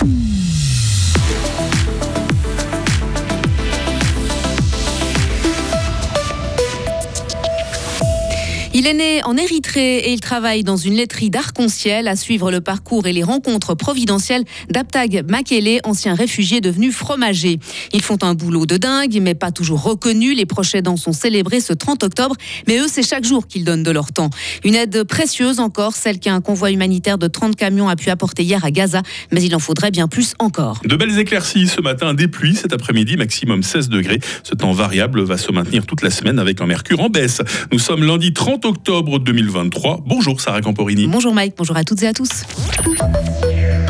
Mm-hmm. Il est né en Érythrée et il travaille dans une laiterie d'Arc-en-Ciel à suivre le parcours et les rencontres providentielles d'Aptag Makele, ancien réfugié devenu fromager. Ils font un boulot de dingue, mais pas toujours reconnu. Les prochains dents sont célébrés ce 30 octobre, mais eux, c'est chaque jour qu'ils donnent de leur temps. Une aide précieuse encore, celle qu'un convoi humanitaire de 30 camions a pu apporter hier à Gaza, mais il en faudrait bien plus encore. De belles éclaircies ce matin, des pluies cet après-midi, maximum 16 degrés. Ce temps variable va se maintenir toute la semaine avec un mercure en baisse. Nous sommes lundi 30 octobre 2023. Bonjour Sarah Camporini. Bonjour Mike, bonjour à toutes et à tous.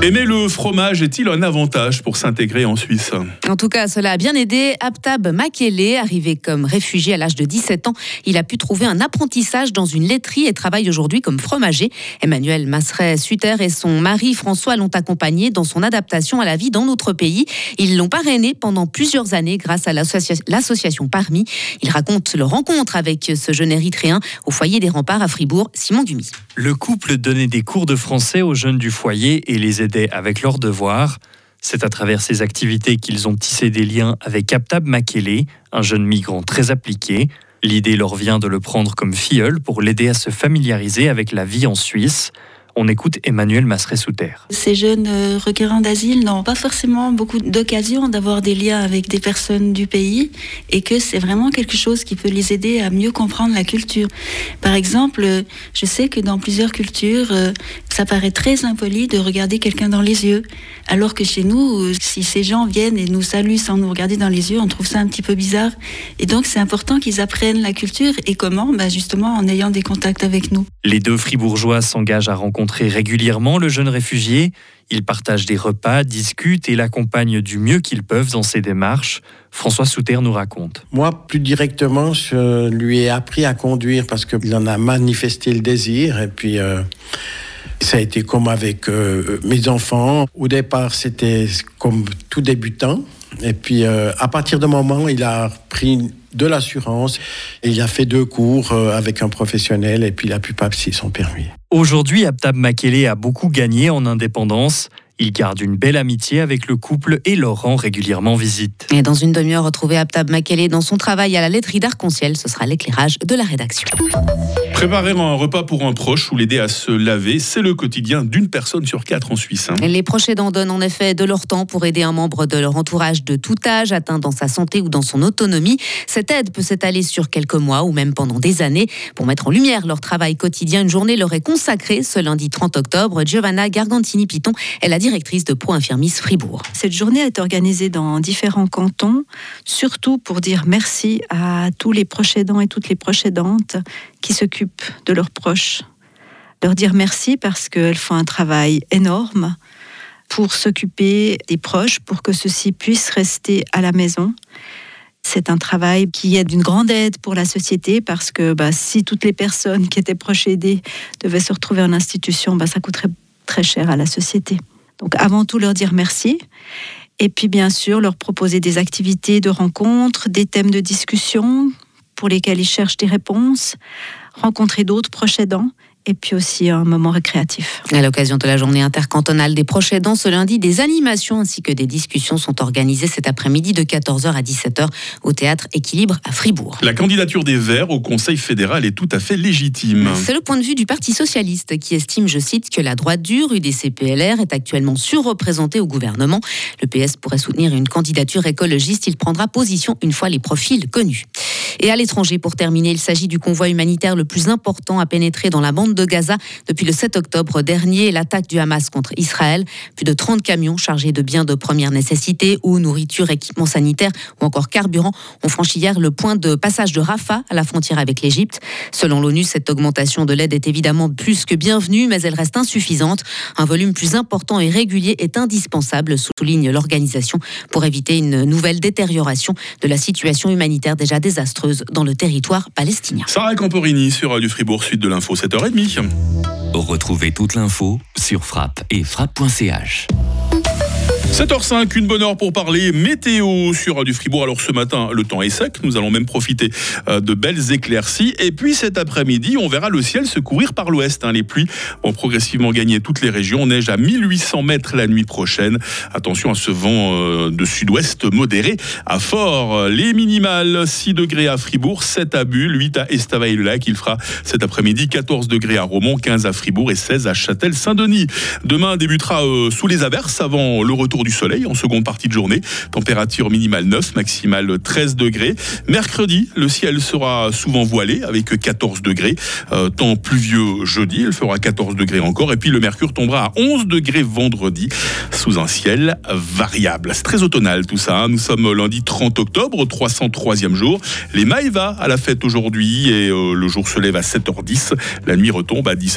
Aimer le fromage est-il un avantage pour s'intégrer en Suisse? En tout cas, cela a bien aidé Aptab Makele, arrivé comme réfugié à l'âge de 17 ans. Il a pu trouver un apprentissage dans une laiterie et travaille aujourd'hui comme fromager. Emmanuel Masseret-Sutter et son mari François l'ont accompagné dans son adaptation à la vie dans notre pays. Ils l'ont parrainé pendant plusieurs années grâce à l'association Parmi. Il raconte leur rencontre avec ce jeune érythréen au foyer des remparts à Fribourg, Simon Dumy. Le couple donnait des cours de français aux jeunes du foyer et les avec leurs devoirs. C'est à travers ces activités qu'ils ont tissé des liens avec Aptab Makele, un jeune migrant très appliqué. L'idée leur vient de le prendre comme filleul pour l'aider à se familiariser avec la vie en Suisse. On écoute Emmanuel Masseret-Souter. Ces jeunes euh, requérants d'asile n'ont pas forcément beaucoup d'occasions d'avoir des liens avec des personnes du pays et que c'est vraiment quelque chose qui peut les aider à mieux comprendre la culture. Par exemple, je sais que dans plusieurs cultures, euh, ça paraît très impoli de regarder quelqu'un dans les yeux. Alors que chez nous, si ces gens viennent et nous saluent sans nous regarder dans les yeux, on trouve ça un petit peu bizarre. Et donc c'est important qu'ils apprennent la culture et comment bah Justement en ayant des contacts avec nous. Les deux fribourgeois s'engagent à rencontrer régulièrement le jeune réfugié. Ils partagent des repas, discutent et l'accompagnent du mieux qu'ils peuvent dans ses démarches. François Souter nous raconte. Moi, plus directement, je lui ai appris à conduire parce qu'il en a manifesté le désir. Et puis, euh, ça a été comme avec euh, mes enfants. Au départ, c'était comme tout débutant. Et puis, euh, à partir de moment, il a pris de l'assurance. Il a fait deux cours euh, avec un professionnel et puis il a pu passer son permis. Aujourd'hui, Abtab Makele a beaucoup gagné en indépendance. Il garde une belle amitié avec le couple et leur rend régulièrement visite. Et dans une demi-heure, retrouver Aptab Makele dans son travail à la laiterie d'Arc-en-Ciel. Ce sera l'éclairage de la rédaction. Préparer un repas pour un proche ou l'aider à se laver, c'est le quotidien d'une personne sur quatre en Suisse. Hein. Les proches aidants donnent en effet de leur temps pour aider un membre de leur entourage de tout âge atteint dans sa santé ou dans son autonomie. Cette aide peut s'étaler sur quelques mois ou même pendant des années. Pour mettre en lumière leur travail quotidien, une journée leur est consacrée ce lundi 30 octobre. Giovanna Gargantini-Piton est la directrice de Pro Infirmis Fribourg. Cette journée est organisée dans différents cantons, surtout pour dire merci à tous les proches aidants et toutes les proches aidantes qui s'occupent de leurs proches. Leur dire merci parce qu'elles font un travail énorme pour s'occuper des proches, pour que ceux-ci puissent rester à la maison. C'est un travail qui est d'une grande aide pour la société parce que bah, si toutes les personnes qui étaient proches aidées devaient se retrouver en institution, bah, ça coûterait très cher à la société. Donc avant tout leur dire merci et puis bien sûr leur proposer des activités de rencontres, des thèmes de discussion pour lesquels ils cherchent des réponses, rencontrer d'autres proches aidants et puis aussi un moment récréatif. À l'occasion de la journée intercantonale des proches aidants, ce lundi, des animations ainsi que des discussions sont organisées cet après-midi de 14h à 17h au théâtre Équilibre à Fribourg. La candidature des Verts au Conseil fédéral est tout à fait légitime. C'est le point de vue du Parti socialiste qui estime, je cite, que la droite dure UDC-PLR est actuellement surreprésentée au gouvernement. Le PS pourrait soutenir une candidature écologiste. Il prendra position une fois les profils connus. Et à l'étranger, pour terminer, il s'agit du convoi humanitaire le plus important à pénétrer dans la bande de Gaza depuis le 7 octobre dernier, l'attaque du Hamas contre Israël. Plus de 30 camions chargés de biens de première nécessité, ou nourriture, équipements sanitaires ou encore carburant ont franchi hier le point de passage de Rafah à la frontière avec l'Égypte. Selon l'ONU, cette augmentation de l'aide est évidemment plus que bienvenue, mais elle reste insuffisante. Un volume plus important et régulier est indispensable, souligne l'organisation, pour éviter une nouvelle détérioration de la situation humanitaire déjà désastreuse dans le territoire palestinien. Sarah Camporini sur Radio Fribourg, suite de l'info 7h30. Retrouvez toute l'info sur frappe et frappe.ch. 7h05, une bonne heure pour parler météo sur du Fribourg. Alors ce matin, le temps est sec, nous allons même profiter euh, de belles éclaircies. Et puis cet après-midi, on verra le ciel se courir par l'ouest. Hein. Les pluies vont progressivement gagner toutes les régions. Neige à 1800 mètres la nuit prochaine. Attention à ce vent euh, de sud-ouest modéré à fort. Les minimales, 6 degrés à Fribourg, 7 à Bulle, 8 à Estavayer-le-Lac. Il fera cet après-midi 14 degrés à Romont, 15 à Fribourg et 16 à Châtel-Saint-Denis. Demain débutera euh, sous les averses avant le retour du soleil en seconde partie de journée. Température minimale 9, maximale 13 degrés. Mercredi, le ciel sera souvent voilé avec 14 degrés. Euh, temps pluvieux jeudi, il fera 14 degrés encore. Et puis le mercure tombera à 11 degrés vendredi sous un ciel variable. C'est très automnal tout ça. Hein. Nous sommes lundi 30 octobre, 303e jour. Les Maïva à la fête aujourd'hui et euh, le jour se lève à 7h10. La nuit retombe à 17h.